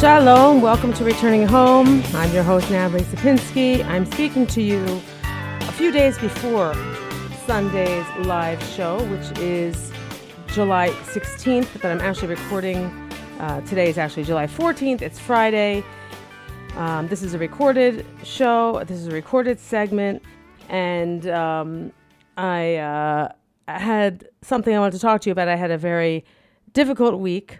Shalom, welcome to Returning Home. I'm your host, Natalie Sapinski. I'm speaking to you a few days before Sunday's live show, which is July 16th, but I'm actually recording. Uh, today is actually July 14th. It's Friday. Um, this is a recorded show, this is a recorded segment, and um, I uh, had something I wanted to talk to you about. I had a very difficult week.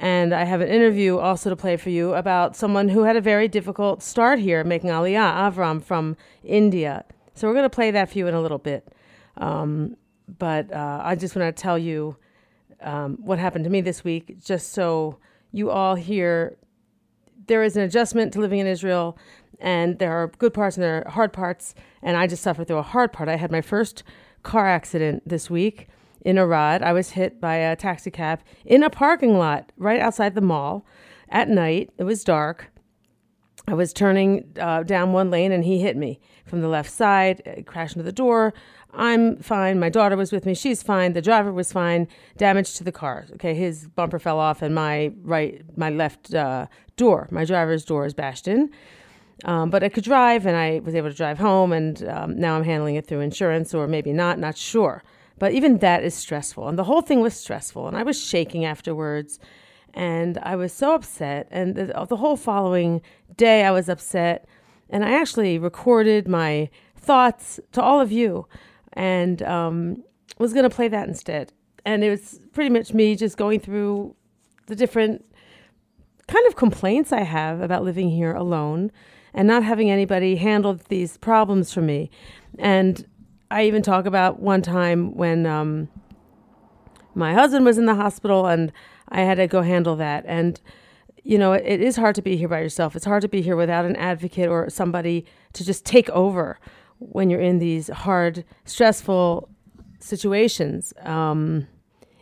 And I have an interview also to play for you about someone who had a very difficult start here making Aliyah, Avram from India. So we're going to play that for you in a little bit. Um, but uh, I just want to tell you um, what happened to me this week, just so you all hear there is an adjustment to living in Israel, and there are good parts and there are hard parts. And I just suffered through a hard part. I had my first car accident this week in Arad. I was hit by a taxi cab in a parking lot right outside the mall at night. It was dark. I was turning uh, down one lane and he hit me from the left side, crashed into the door. I'm fine. My daughter was with me. She's fine. The driver was fine. Damage to the car. Okay, his bumper fell off and my right, my left uh, door, my driver's door is bashed in. Um, but I could drive and I was able to drive home, and um, now I'm handling it through insurance or maybe not, not sure. But even that is stressful. And the whole thing was stressful. And I was shaking afterwards. And I was so upset. And the, the whole following day, I was upset. And I actually recorded my thoughts to all of you and um, was going to play that instead. And it was pretty much me just going through the different kind of complaints I have about living here alone and not having anybody handle these problems for me. And I even talk about one time when um, my husband was in the hospital and I had to go handle that. And, you know, it, it is hard to be here by yourself. It's hard to be here without an advocate or somebody to just take over when you're in these hard, stressful situations. Um,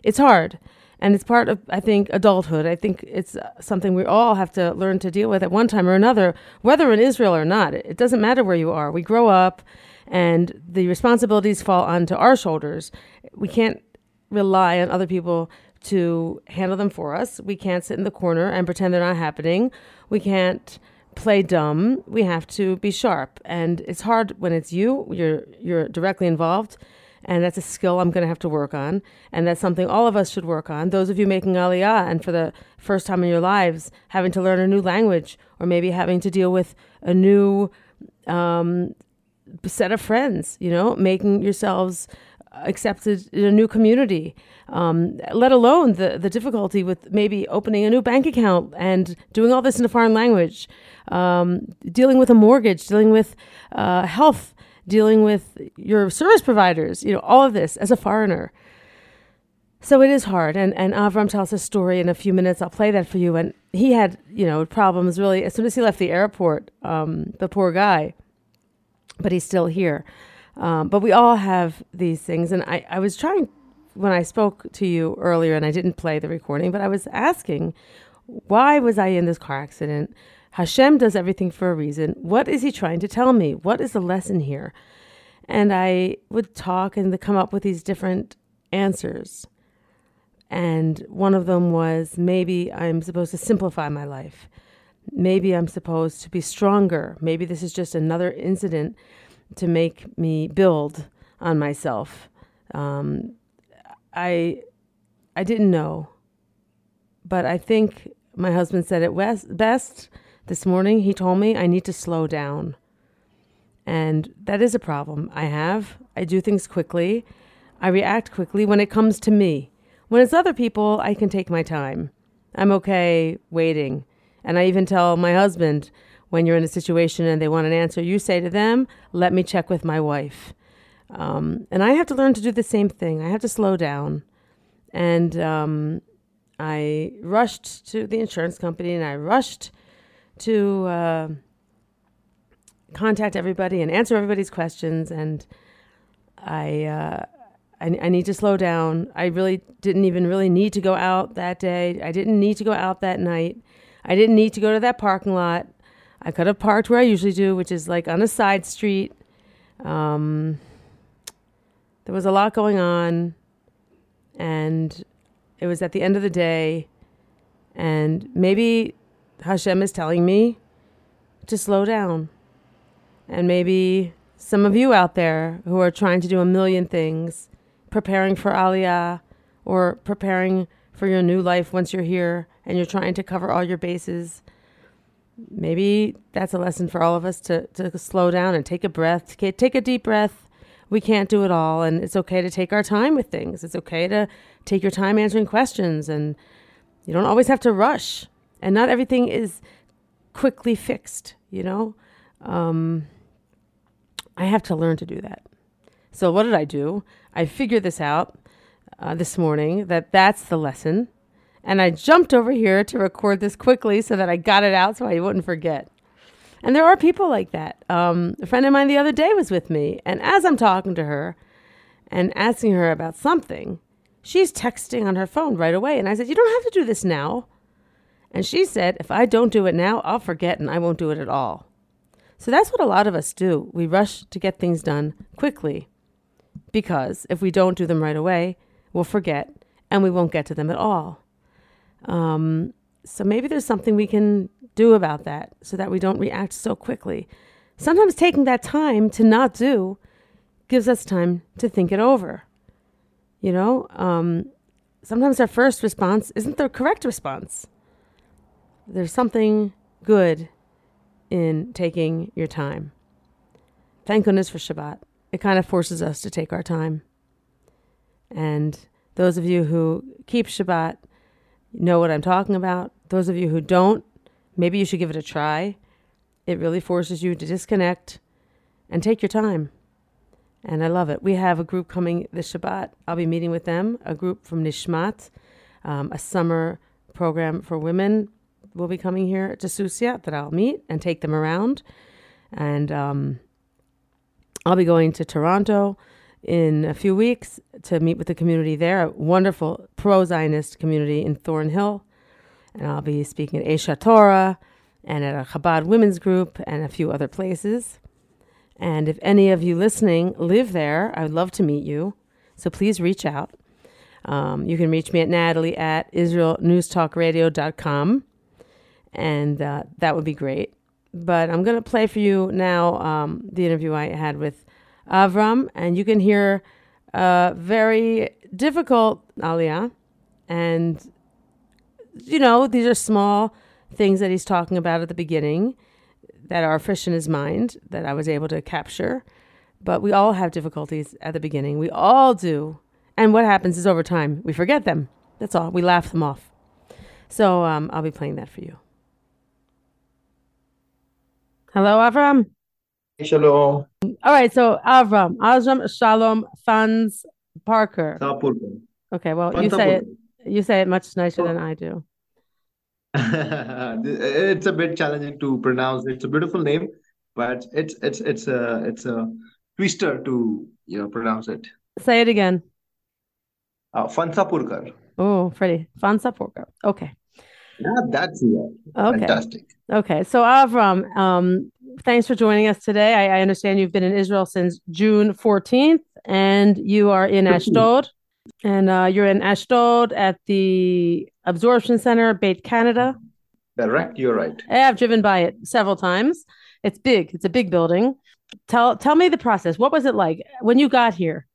it's hard. And it's part of, I think, adulthood. I think it's something we all have to learn to deal with at one time or another, whether in Israel or not. It doesn't matter where you are. We grow up and the responsibilities fall onto our shoulders. We can't rely on other people to handle them for us. We can't sit in the corner and pretend they're not happening. We can't play dumb. We have to be sharp. And it's hard when it's you, you're you're directly involved. And that's a skill I'm going to have to work on. And that's something all of us should work on. Those of you making Aliyah and for the first time in your lives, having to learn a new language or maybe having to deal with a new um, set of friends, you know, making yourselves accepted in a new community, um, let alone the, the difficulty with maybe opening a new bank account and doing all this in a foreign language, um, dealing with a mortgage, dealing with uh, health, dealing with your service providers, you know, all of this as a foreigner. So it is hard. And, and Avram tells a story in a few minutes. I'll play that for you. And he had, you know, problems really as soon as he left the airport, um, the poor guy but he's still here. Um, but we all have these things. And I, I was trying, when I spoke to you earlier, and I didn't play the recording, but I was asking, why was I in this car accident? Hashem does everything for a reason. What is he trying to tell me? What is the lesson here? And I would talk and come up with these different answers. And one of them was maybe I'm supposed to simplify my life. Maybe I'm supposed to be stronger. Maybe this is just another incident to make me build on myself. Um, I I didn't know, but I think my husband said it best this morning. He told me I need to slow down, and that is a problem I have. I do things quickly. I react quickly when it comes to me. When it's other people, I can take my time. I'm okay waiting. And I even tell my husband when you're in a situation and they want an answer, you say to them, let me check with my wife. Um, and I have to learn to do the same thing. I have to slow down. And um, I rushed to the insurance company and I rushed to uh, contact everybody and answer everybody's questions. And I, uh, I, I need to slow down. I really didn't even really need to go out that day. I didn't need to go out that night. I didn't need to go to that parking lot. I could have parked where I usually do, which is like on a side street. Um, there was a lot going on, and it was at the end of the day. And maybe Hashem is telling me to slow down. And maybe some of you out there who are trying to do a million things, preparing for Aliyah or preparing for your new life once you're here and you're trying to cover all your bases. Maybe that's a lesson for all of us to, to slow down and take a breath, take a deep breath. We can't do it all, and it's okay to take our time with things. It's okay to take your time answering questions, and you don't always have to rush. And not everything is quickly fixed, you know? Um, I have to learn to do that. So, what did I do? I figured this out uh, this morning that that's the lesson. And I jumped over here to record this quickly so that I got it out so I wouldn't forget. And there are people like that. Um, a friend of mine the other day was with me, and as I'm talking to her and asking her about something, she's texting on her phone right away. And I said, You don't have to do this now. And she said, If I don't do it now, I'll forget and I won't do it at all. So that's what a lot of us do. We rush to get things done quickly because if we don't do them right away, we'll forget and we won't get to them at all. Um, so maybe there's something we can do about that so that we don't react so quickly. Sometimes taking that time to not do gives us time to think it over. You know, um, sometimes our first response isn't the correct response. There's something good in taking your time. Thank goodness for Shabbat. It kind of forces us to take our time. And those of you who keep Shabbat know what I'm talking about. Those of you who don't, maybe you should give it a try. It really forces you to disconnect and take your time. And I love it. We have a group coming this Shabbat. I'll be meeting with them, a group from Nishmat, um, a summer program for women will be coming here to Susia that I'll meet and take them around. And um, I'll be going to Toronto in a few weeks to meet with the community there, a wonderful pro Zionist community in Thornhill. And I'll be speaking at Aish Torah and at a Chabad women's group and a few other places. And if any of you listening live there, I would love to meet you. So please reach out. Um, you can reach me at natalie at israelnewstalkradio.com. And uh, that would be great. But I'm going to play for you now um, the interview I had with Avram, and you can hear a very difficult Aliyah. And, you know, these are small things that he's talking about at the beginning that are fresh in his mind that I was able to capture. But we all have difficulties at the beginning. We all do. And what happens is over time, we forget them. That's all. We laugh them off. So um, I'll be playing that for you. Hello, Avram. Shalom. All right, so Avram, Avram Shalom Fans Parker. Okay, well, you say it. You say it much nicer than I do. it's a bit challenging to pronounce. It's a beautiful name, but it's it's it's a it's a twister to you know pronounce it. Say it again. Uh, Fansapurkar. Oh, pretty. Fansapurkar. Okay. Yeah, that's yeah. Okay. Fantastic. Okay, so Avram, um, thanks for joining us today. I, I, understand you've been in Israel since June 14th, and you are in Ashdod, and uh, you're in Ashdod at the Absorption Center, Beit Canada. Correct, you're right. I've driven by it several times. It's big. It's a big building. Tell tell me the process. What was it like when you got here?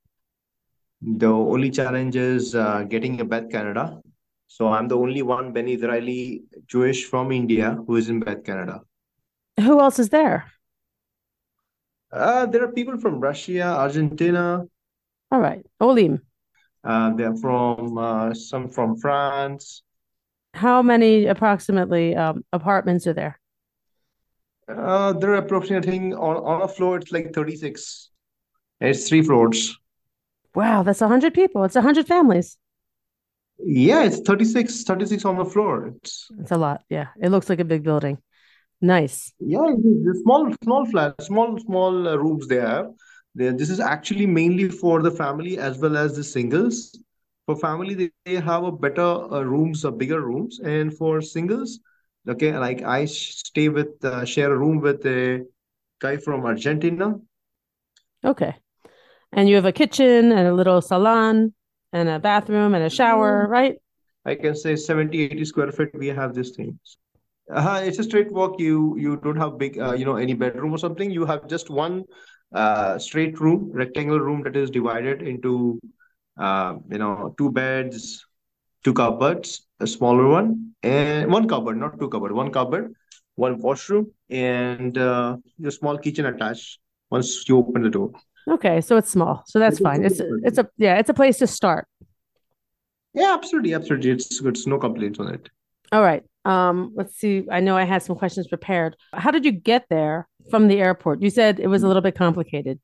The only challenge is uh, getting a Beth Canada. So I'm the only one Ben Israeli Jewish from India who is in Beth Canada. Who else is there? Uh, there are people from Russia, Argentina. All right, Olim. Uh, they're from uh, some from France. How many approximately um, apartments are there? Uh, there are approximately on on a floor. It's like thirty six. It's three floors. Wow, that's hundred people. It's hundred families. Yeah, it's 36, 36 on the floor. It's it's a lot. Yeah, it looks like a big building. Nice. Yeah, the small small flat, small small uh, rooms they have. They, this is actually mainly for the family as well as the singles. For family, they, they have a better uh, rooms, uh, bigger rooms, and for singles, okay, like I stay with uh, share a room with a guy from Argentina. Okay, and you have a kitchen and a little salon and a bathroom and a shower, mm. right? I can say 70, 80 square feet. We have these things. Uh, it's a straight walk. You you don't have big, uh, you know, any bedroom or something. You have just one uh, straight room, rectangular room that is divided into, uh, you know, two beds, two cupboards, a smaller one, and one cupboard, not two cupboard, one cupboard, one washroom, and uh, a small kitchen attached once you open the door. Okay, so it's small, so that's fine. It's it's a yeah, it's a place to start. Yeah, absolutely, absolutely. It's it's no complaints on it. All right. Um, let's see. I know I had some questions prepared. How did you get there from the airport? You said it was a little bit complicated.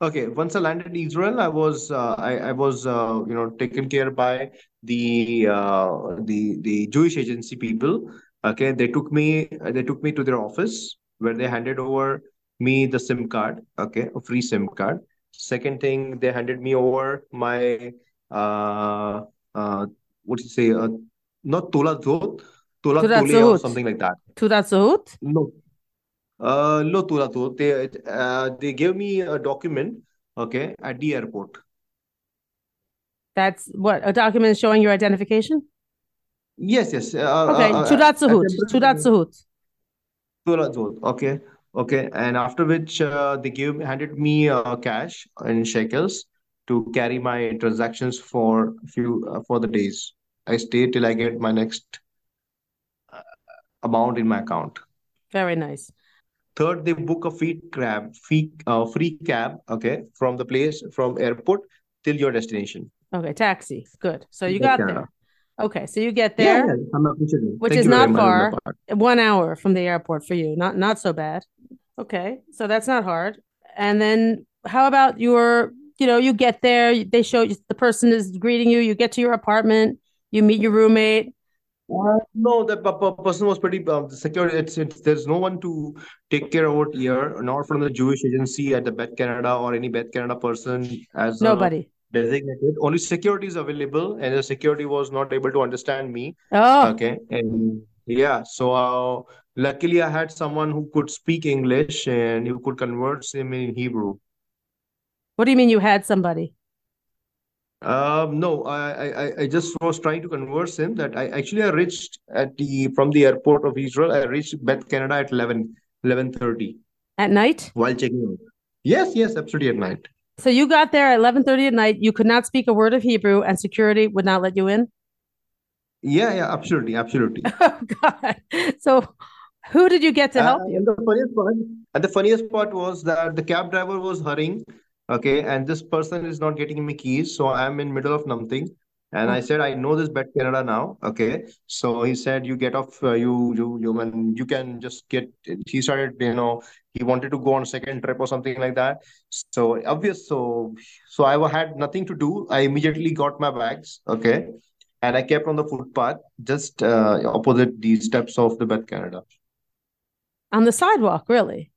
Okay, once I landed in Israel, I was uh, I, I was uh, you know taken care by the uh, the the Jewish agency people. Okay, they took me they took me to their office where they handed over me the SIM card. Okay, a free SIM card. Second thing, they handed me over my uh uh what do you say uh, not Tola Zot, Tola Tole or something like that. Tudat Zot? No, uh, no Tola Zot. They uh, they gave me a document. Okay, at the airport. That's what a document showing your identification. Yes, yes. Uh, Okay, uh, uh, Tudat temporary Tudat Zahut. Tola Zot. Okay, okay. And after which uh, they gave handed me uh, cash in shekels to carry my transactions for few uh, for the days. I stay till I get my next uh, amount in my account. Very nice. Third, they book a free cab, free, uh, free cab, okay, from the place, from airport till your destination. Okay, taxi. Good. So you got Canada. there. Okay, so you get there, yeah, I'm appreciative. which Thank is not far. One hour from the airport for you. Not not so bad. Okay, so that's not hard. And then how about your, you know, you get there, they show you the person is greeting you, you get to your apartment, you meet your roommate. Uh, no, the person was pretty um, secure. It's, it's there's no one to take care of it here, not from the Jewish agency at the Bet Canada or any Bet Canada person as Nobody. designated. Only security is available, and the security was not able to understand me. Oh, Okay, and yeah, so uh, luckily I had someone who could speak English and who could converse him in Hebrew. what do you mean you had somebody? Um, no, I, I, I- just was trying to converse him that I actually I reached at the from the airport of Israel. I reached Beth Canada at 11, 11:30 At night? while checking out. Yes, yes, absolutely at night. So you got there at 11:30 at night, you could not speak a word of Hebrew and security would not let you in? Yeah, yeah, absolutely, absolutely. Oh God. So who did you get to Uh, help you? and the funniest part, and the funniest part was that the cab driver was hurrying, okay, and this person is not getting me keys, so I'm in middle of nothing. And I said, I know this Bet Canada now, okay. So he said, you get off, uh, you you you man, you can just get. He started, you know, he wanted to go on a second trip or something like that. So obvious, so so I had nothing to do. I immediately got my bags, okay, and I kept on the footpath just uh, opposite the steps of the Bet Canada. On the sidewalk, really?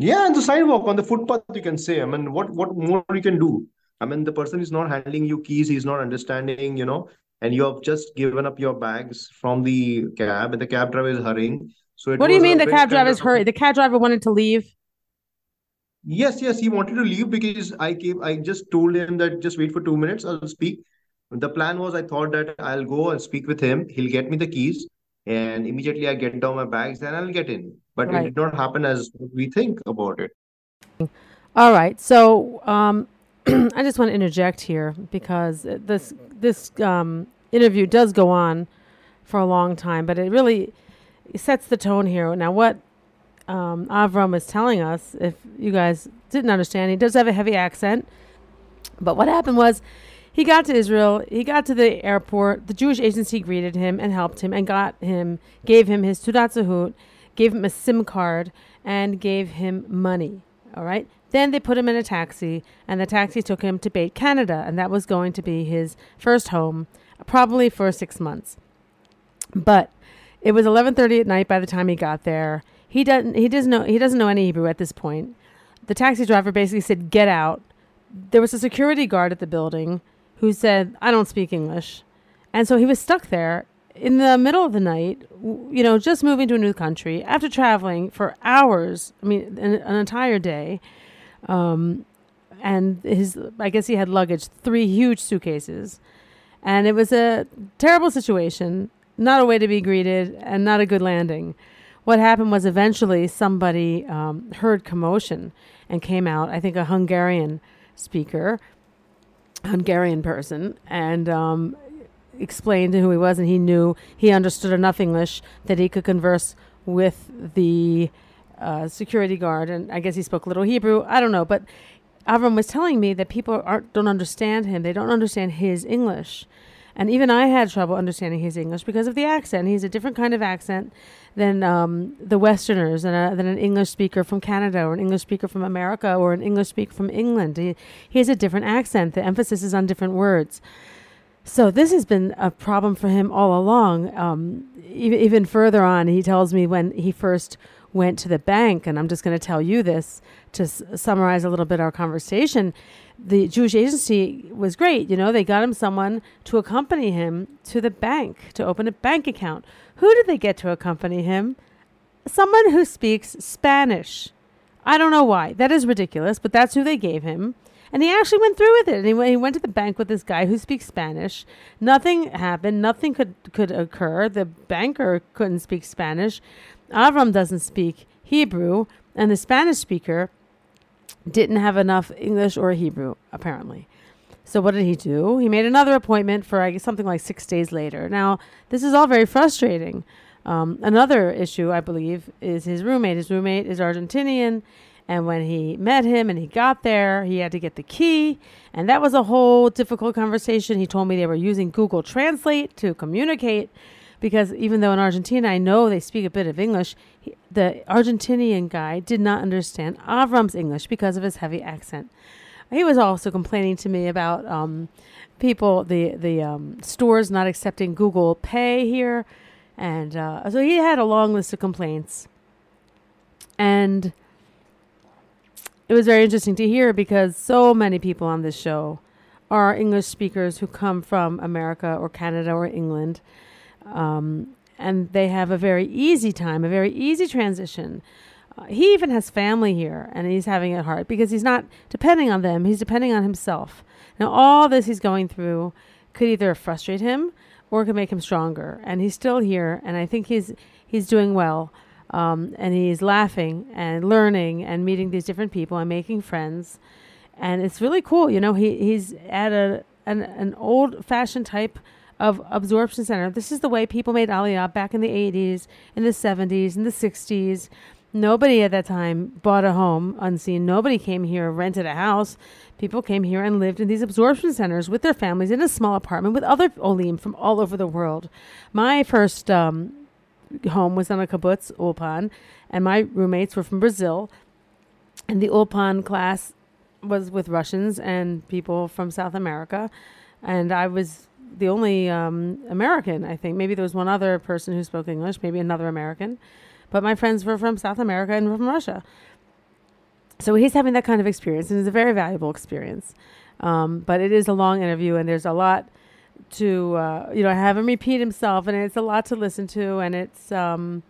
Yeah, on the sidewalk, on the footpath, you can say. I mean, what what more you can do? I mean, the person is not handling you keys, he's not understanding, you know, and you have just given up your bags from the cab, and the cab driver is hurrying. So What do you mean the cab driver is hurried? The cab driver wanted to leave. yes, yes, he wanted to leave because I came, I just told him that just wait for two minutes, I'll speak. The plan was I thought that I'll go and speak with him, he'll get me the keys, and immediately I get down my bags, and I'll get in. But it did not happen as we think about it. All right. So um, I just want to interject here because this this um, interview does go on for a long time, but it really sets the tone here. Now, what um, Avram is telling us, if you guys didn't understand, he does have a heavy accent. But what happened was he got to Israel, he got to the airport, the Jewish agency greeted him and helped him and got him, gave him his Tudat Zahut, gave him a SIM card, and gave him money. All right. Then they put him in a taxi, and the taxi took him to Bait Canada, and that was going to be his first home, probably for six months. But it was 11:30 at night by the time he got there. He doesn't he doesn't know he doesn't know any Hebrew at this point. The taxi driver basically said, "Get out." There was a security guard at the building who said, "I don't speak English." And so he was stuck there in the middle of the night, you know, just moving to a new country after traveling for hours, I mean, an, an entire day. Um, and his, I guess he had luggage, three huge suitcases. And it was a terrible situation. not a way to be greeted and not a good landing. What happened was eventually somebody um, heard commotion and came out, I think a Hungarian speaker, Hungarian person, and um, explained who he was, and he knew he understood enough English that he could converse with the uh, security guard, and I guess he spoke a little Hebrew. I don't know, but Avram was telling me that people don't understand him. They don't understand his English, and even I had trouble understanding his English because of the accent. He's a different kind of accent than um, the Westerners, and uh, than an English speaker from Canada, or an English speaker from America, or an English speaker from England. He, he has a different accent. The emphasis is on different words. So this has been a problem for him all along. Um, even, even further on, he tells me when he first went to the bank, and I'm just going to tell you this to s- summarize a little bit our conversation. The Jewish agency was great. You know, they got him someone to accompany him to the bank to open a bank account. Who did they get to accompany him? Someone who speaks Spanish. I don't know why. That is ridiculous, but that's who they gave him. And he actually went through with it. And he, went, he went to the bank with this guy who speaks Spanish. Nothing happened. Nothing could, could occur. The banker couldn't speak Spanish. Avram doesn't speak Hebrew. And the Spanish speaker didn't have enough English or Hebrew, apparently. So what did he do? He made another appointment for I guess, something like six days later. Now, this is all very frustrating. Um, another issue, I believe, is his roommate. His roommate is Argentinian and when he met him and he got there, he had to get the key. And that was a whole difficult conversation. He told me they were using Google Translate to communicate because even though in Argentina I know they speak a bit of English, he, the Argentinian guy did not understand Avram's English because of his heavy accent. He was also complaining to me about um, people, the the um, stores not accepting Google Pay here, and uh, so he had a long list of complaints. And it was very interesting to hear because so many people on this show are English speakers who come from America or Canada or England. Um, and they have a very easy time, a very easy transition. Uh, he even has family here and he's having it hard because he's not depending on them, he's depending on himself. Now, all this he's going through could either frustrate him or could make him stronger. And he's still here, and I think he's he's doing well. Um, and he's laughing and learning and meeting these different people and making friends. And it's really cool. You know, he, he's at a an, an old fashioned type of absorption center. This is the way people made Aliyah back in the 80s, in the 70s, in the 60s. Nobody at that time bought a home unseen. Nobody came here, rented a house. People came here and lived in these absorption centers with their families in a small apartment with other Olim from all over the world. My first um, home was on a kibbutz ulpan, and my roommates were from Brazil. And the ulpan class was with Russians and people from South America, and I was the only um, American. I think maybe there was one other person who spoke English, maybe another American, but my friends were from South America and from Russia. So he's having that kind of experience, and it's a very valuable experience. Um, but it is a long interview, and there's a lot to uh, you know have him repeat himself, and it's a lot to listen to, and it's um,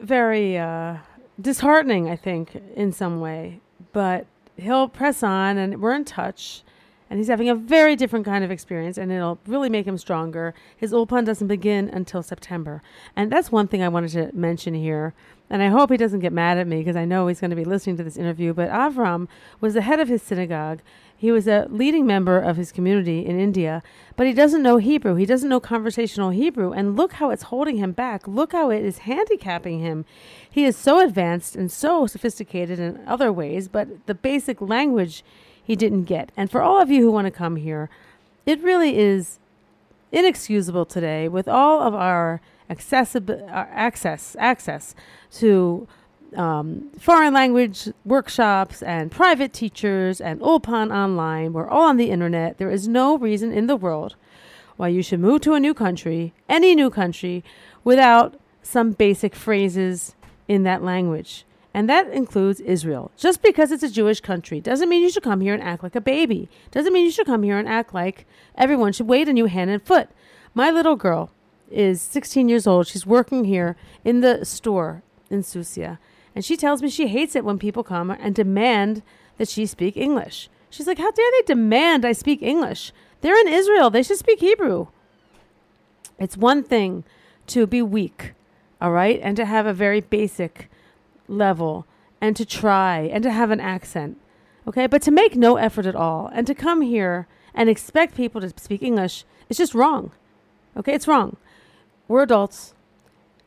very uh, disheartening, I think, in some way. But he'll press on, and we're in touch. And he's having a very different kind of experience, and it'll really make him stronger. His ulpan doesn't begin until September, and that's one thing I wanted to mention here. And I hope he doesn't get mad at me because I know he's going to be listening to this interview. But Avram was the head of his synagogue, he was a leading member of his community in India, but he doesn't know Hebrew. He doesn't know conversational Hebrew. And look how it's holding him back. Look how it is handicapping him. He is so advanced and so sophisticated in other ways, but the basic language he didn't get. And for all of you who want to come here, it really is inexcusable today with all of our accessible access access to um, foreign language workshops and private teachers and Ulpan online. We're all on the internet. There is no reason in the world why you should move to a new country, any new country, without some basic phrases in that language. And that includes Israel. Just because it's a Jewish country doesn't mean you should come here and act like a baby. Doesn't mean you should come here and act like everyone should wait on you hand and foot. My little girl is 16 years old. She's working here in the store in Susia. And she tells me she hates it when people come and demand that she speak English. She's like, How dare they demand I speak English? They're in Israel. They should speak Hebrew. It's one thing to be weak, all right, and to have a very basic level and to try and to have an accent, okay, but to make no effort at all and to come here and expect people to speak English is just wrong, okay? It's wrong. We're adults.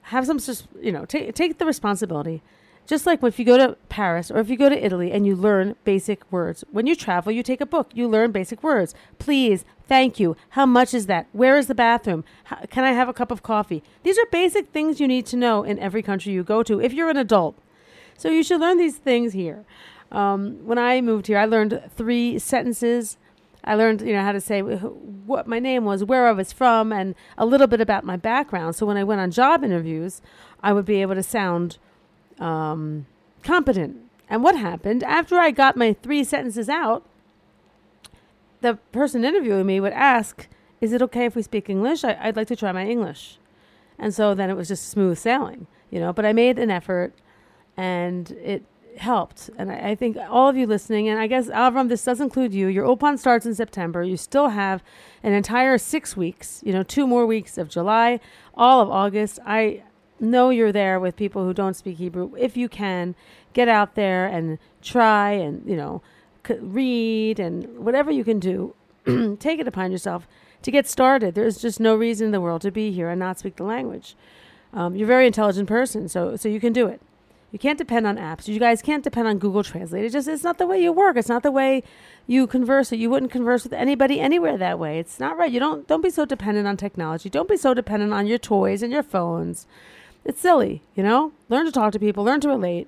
Have some, you know, take take the responsibility. Just like if you go to Paris or if you go to Italy and you learn basic words. When you travel, you take a book, you learn basic words. Please, thank you. How much is that? Where is the bathroom? How, can I have a cup of coffee? These are basic things you need to know in every country you go to if you're an adult. So you should learn these things here. Um, when I moved here, I learned three sentences. I learned, you know, how to say what my name was, where I was from, and a little bit about my background. So when I went on job interviews, I would be able to sound um, competent. And what happened after I got my three sentences out? The person interviewing me would ask, "Is it okay if we speak English? I, would like to try my English." And so then it was just smooth sailing, you know. But I made an effort, and it helped. And I, I, think all of you listening, and I guess Avram, this does include you. Your Ulpan starts in September. You still have an entire six weeks, you know, two more weeks of July, all of August. I know you're there with people who don't speak Hebrew. If you can, get out there and try and, you know, read and whatever you can do, take it upon yourself to get started. There's just no reason in the world to be here and not speak the language. Um, you're a very intelligent person, so so you can do it. You can't depend on apps. You guys can't depend on Google Translate. It just it's not the way you work. It's not the way you converse. You wouldn't converse with anybody anywhere that way. It's not right. You don't don't be so dependent on technology. Don't be so dependent on your toys and your phones. It's silly, you know? Learn to talk to people, learn to relate.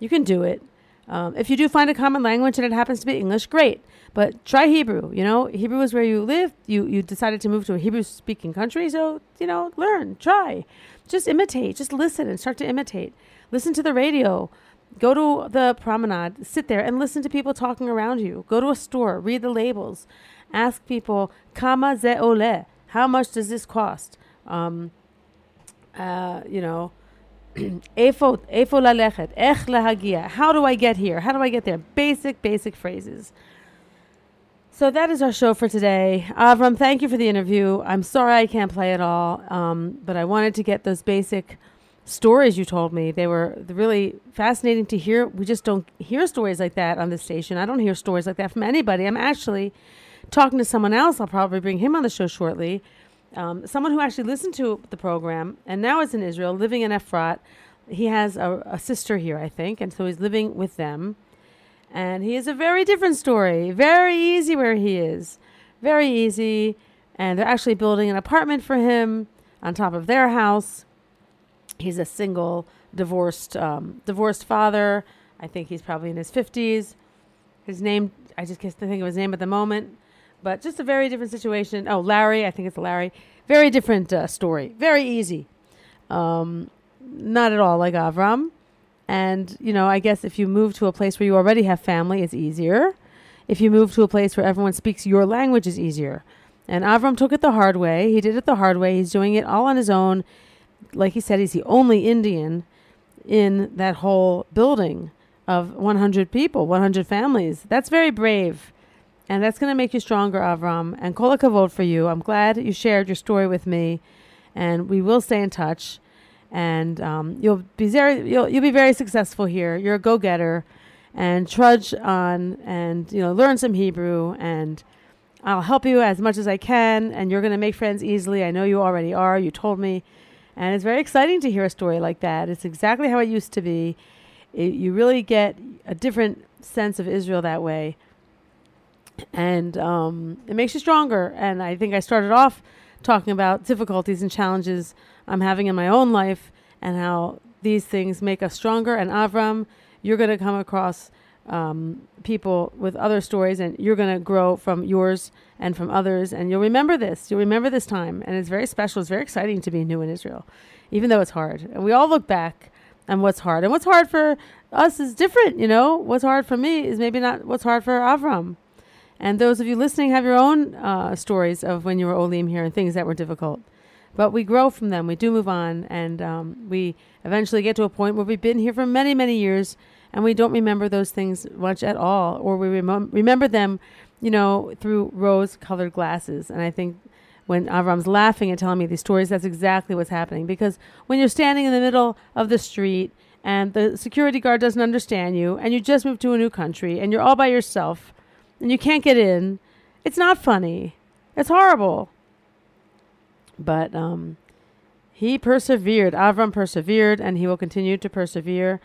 You can do it. Um, if you do find a common language and it happens to be English, great. But try Hebrew. You know, Hebrew is where you live. You you decided to move to a Hebrew speaking country, so you know, learn, try, just imitate, just listen and start to imitate. Listen to the radio. Go to the promenade, sit there and listen to people talking around you. Go to a store, read the labels, ask people, "Kama ze ole? How much does this cost?" Um, uh, you know, How do I get here? How do I get there? Basic, basic phrases. So that is our show for today. Avram, thank you for the interview. I'm sorry I can't play it all, um, but I wanted to get those basic stories you told me. They were really fascinating to hear. We just don't hear stories like that on the station. I don't hear stories like that from anybody. I'm actually talking to someone else. I'll probably bring him on the show shortly um, someone who actually listened to the program and now is in Israel, living in Efrat. He has a, a sister here, I think, and so he's living with them. And he has a very different story. Very easy where he is. Very easy. And they're actually building an apartment for him on top of their house. He's a single, divorced, um, divorced father. I think he's probably in his fifties. His name, I just can't think of his name at the moment but just a very different situation. Oh, Larry, I think it's Larry. Very different uh, story. Very easy. Um, not at all like Avram. And, you know, I guess if you move to a place where you already have family, it's easier. If you move to a place where everyone speaks your language, is easier. And Avram took it the hard way. He did it the hard way. He's doing it all on his own. Like he said, he's the only Indian in that whole building of 100 people, 100 families. That's very brave. And that's going to make you stronger, Avram. And kol for you. I'm glad you shared your story with me. And we will stay in touch. And um, you'll be very you'll, you'll be very successful here. You're a go-getter. And trudge on and, you know, learn some Hebrew. And I'll help you as much as I can. And you're going to make friends easily. I know you already are. You told me. And it's very exciting to hear a story like that. It's exactly how it used to be. It, you really get a different sense of Israel that way and um, it makes you stronger. And I think I started off talking about difficulties and challenges I'm having in my own life and how these things make us stronger. And Avram, you're going to come across um, people with other stories, and you're going to grow from yours and from others. And you'll remember this. You'll remember this time. And it's very special. It's very exciting to be new in Israel, even though it's hard. And we all look back on what's hard. And what's hard for us is different, you know? What's hard for me is maybe not what's hard for Avram. And those of you listening have your own uh, stories of when you were Olim here and things that were difficult. But we grow from them. We do move on. And um, we eventually get to a point where we've been here for many, many years and we don't remember those things much at all. Or we remem- remember them, you know, through rose colored glasses. And I think when Avram's laughing and telling me these stories, that's exactly what's happening. Because when you're standing in the middle of the street and the security guard doesn't understand you, and you just moved to a new country, and you're all by yourself, and you can't get in, it's not funny. It's horrible. But um, he persevered. Avram persevered, and he will continue to persevere.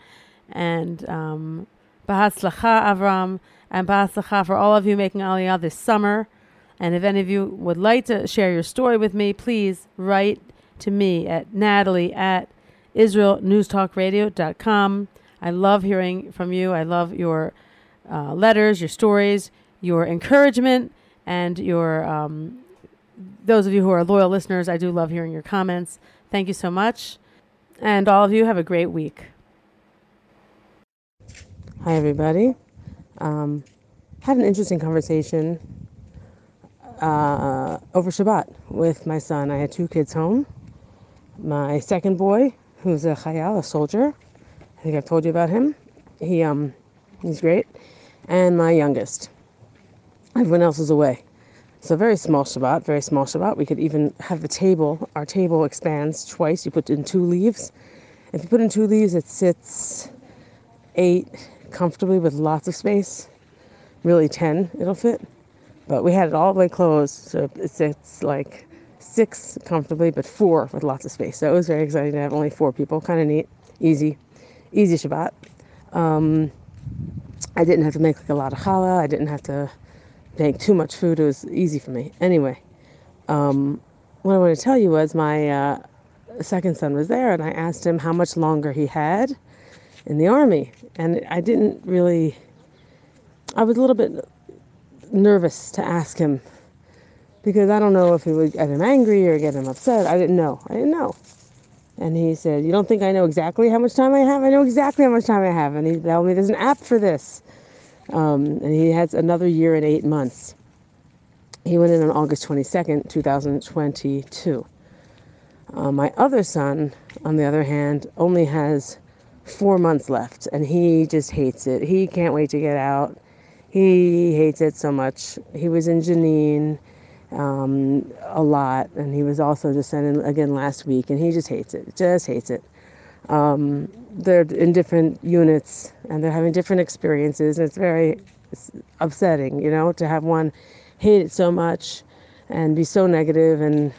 And um, Avram, and Bahatzlacha for all of you making Aliyah this summer. And if any of you would like to share your story with me, please write to me at natalie at israelnewstalkradio.com. I love hearing from you. I love your uh, letters, your stories, your encouragement, and your um, those of you who are loyal listeners. I do love hearing your comments. Thank you so much, and all of you have a great week. Hi, everybody. Um, had an interesting conversation uh, over Shabbat with my son. I had two kids home. My second boy, who's a chayal, a soldier. I think I've told you about him. He um, he's great. And my youngest. Everyone else is away. So very small Shabbat, very small Shabbat. We could even have the table. Our table expands twice. You put in two leaves. If you put in two leaves, it sits eight comfortably with lots of space. Really, ten it'll fit. But we had it all the way closed, so it sits like six comfortably, but four with lots of space. So it was very exciting to have only four people. Kind of neat, easy, easy Shabbat. Um, I didn't have to make like a lot of challah. I didn't have to make too much food. It was easy for me. Anyway, um, what I want to tell you was my uh, second son was there, and I asked him how much longer he had in the army, and I didn't really. I was a little bit nervous to ask him because I don't know if it would get him angry or get him upset. I didn't know. I didn't know. And he said, You don't think I know exactly how much time I have? I know exactly how much time I have. And he told me there's an app for this. Um, and he has another year and eight months. He went in on August 22nd, 2022. Uh, my other son, on the other hand, only has four months left and he just hates it. He can't wait to get out. He hates it so much. He was in Jenin um, a lot, and he was also just sent in again last week, and he just hates it. Just hates it. Um, they're in different units, and they're having different experiences, and it's very upsetting, you know, to have one hate it so much and be so negative, and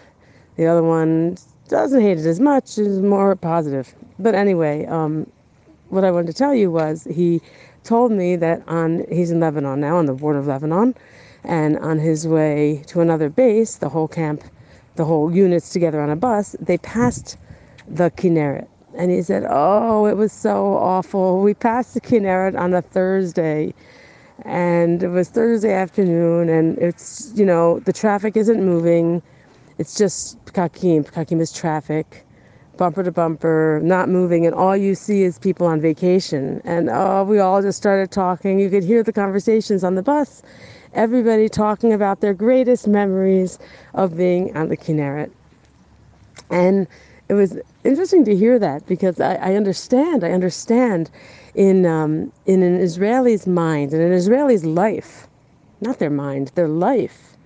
the other one doesn't hate it as much, is more positive. But anyway, um, what I wanted to tell you was he told me that on he's in Lebanon now, on the border of Lebanon, and on his way to another base, the whole camp, the whole units together on a bus, they passed the Kinneret. And he said, Oh, it was so awful. We passed the Kinneret on a Thursday. And it was Thursday afternoon, and it's, you know, the traffic isn't moving. It's just Pekakim. Pekakim is traffic bumper to bumper, not moving, and all you see is people on vacation. And oh, we all just started talking. You could hear the conversations on the bus, everybody talking about their greatest memories of being on the Kinneret. And it was interesting to hear that because I, I understand, I understand in, um, in an Israeli's mind, in an Israeli's life, not their mind, their life.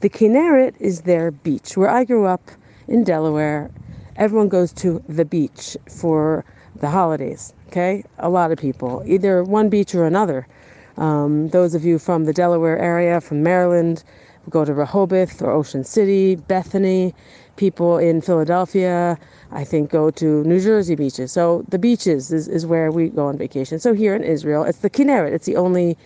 The Kinneret is their beach. Where I grew up in Delaware, everyone goes to the beach for the holidays. Okay, a lot of people, either one beach or another. Um, those of you from the Delaware area, from Maryland, go to Rehoboth or Ocean City, Bethany. People in Philadelphia, I think, go to New Jersey beaches. So the beaches is, is where we go on vacation. So here in Israel, it's the Kinneret. It's the only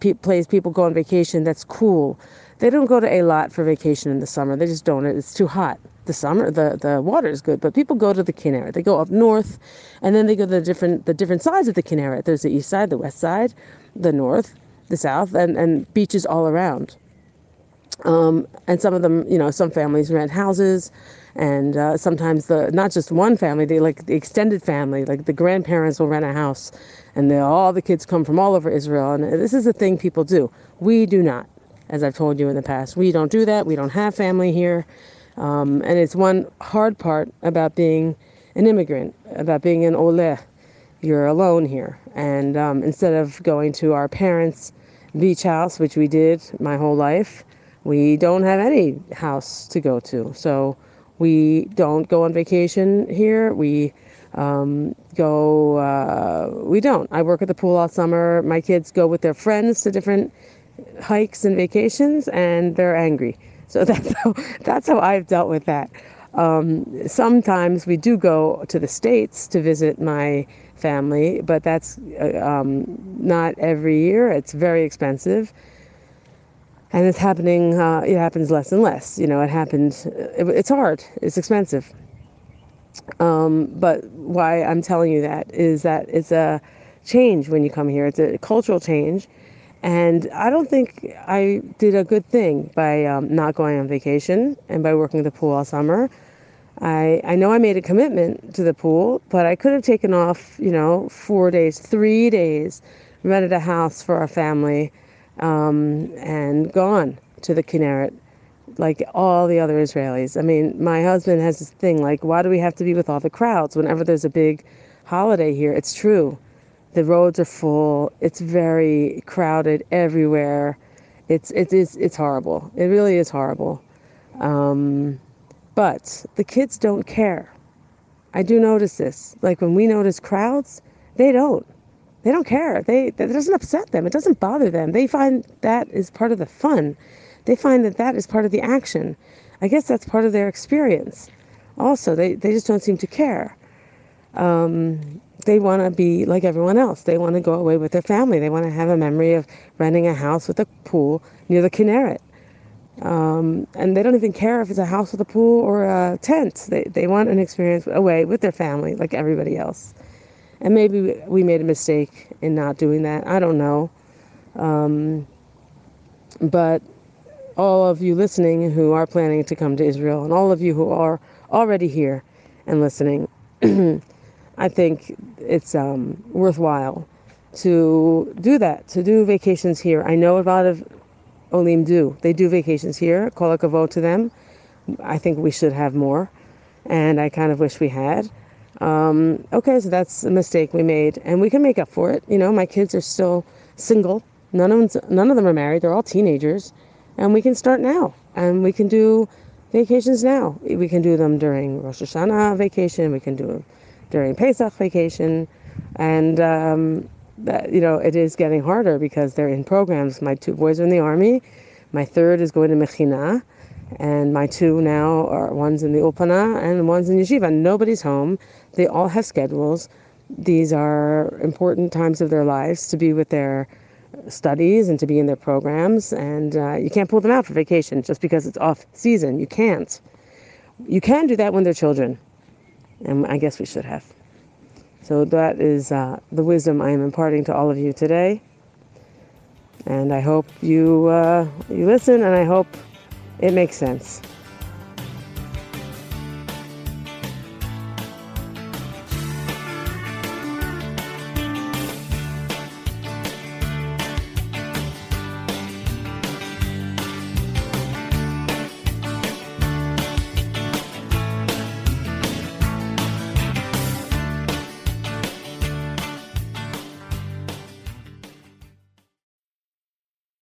pe- place people go on vacation that's cool. They don't go to Eilat for vacation in the summer. They just don't. It's too hot the summer the the water is good but people go to the Kinneret they go up north and then they go to the different the different sides of the Kinneret there's the east side the west side the north the south and and beaches all around. Um, and some of them you know some families rent houses and uh, sometimes the not just one family they like the extended family like the grandparents will rent a house and all the kids come from all over Israel and this is a thing people do. We do not. As I've told you in the past we don't do that. We don't have family here um, and it's one hard part about being an immigrant, about being an ole. You're alone here. And um, instead of going to our parents' beach house, which we did my whole life, we don't have any house to go to. So we don't go on vacation here. We um, go, uh, we don't. I work at the pool all summer. My kids go with their friends to different hikes and vacations, and they're angry. So that's how, that's how I've dealt with that. Um, sometimes we do go to the States to visit my family, but that's uh, um, not every year. It's very expensive and it's happening. Uh, it happens less and less. You know, it happens. It, it's hard. It's expensive. Um, but why I'm telling you that is that it's a change when you come here. It's a cultural change, and I don't think I did a good thing by um, not going on vacation and by working the pool all summer. I, I know I made a commitment to the pool, but I could have taken off, you know, four days, three days, rented a house for our family, um, and gone to the Kinneret like all the other Israelis. I mean, my husband has this thing like, why do we have to be with all the crowds whenever there's a big holiday here? It's true. The roads are full. It's very crowded everywhere. It's it is it's horrible. It really is horrible. Um, but the kids don't care. I do notice this. Like when we notice crowds, they don't. They don't care. They that doesn't upset them. It doesn't bother them. They find that is part of the fun. They find that that is part of the action. I guess that's part of their experience. Also, they, they just don't seem to care. Um, they want to be like everyone else. They want to go away with their family. They want to have a memory of renting a house with a pool near the Kinneret. Um, and they don't even care if it's a house with a pool or a tent. They, they want an experience away with their family like everybody else. And maybe we made a mistake in not doing that. I don't know. Um, but all of you listening who are planning to come to Israel, and all of you who are already here and listening, I think it's um, worthwhile to do that, to do vacations here. I know a lot of Olim do. They do vacations here. Kol to them. I think we should have more, and I kind of wish we had. Um, okay, so that's a mistake we made, and we can make up for it. You know, my kids are still single. None of them, none of them are married. They're all teenagers, and we can start now, and we can do vacations now. We can do them during Rosh Hashanah vacation. We can do during Pesach vacation, and um, that, you know it is getting harder because they're in programs. My two boys are in the army. My third is going to Mechina and my two now are one's in the Ulpana and one's in Yeshiva. Nobody's home. They all have schedules. These are important times of their lives to be with their studies and to be in their programs. And uh, you can't pull them out for vacation just because it's off season. You can't. You can do that when they're children. And I guess we should have. So that is uh, the wisdom I am imparting to all of you today. And I hope you uh, you listen, and I hope it makes sense.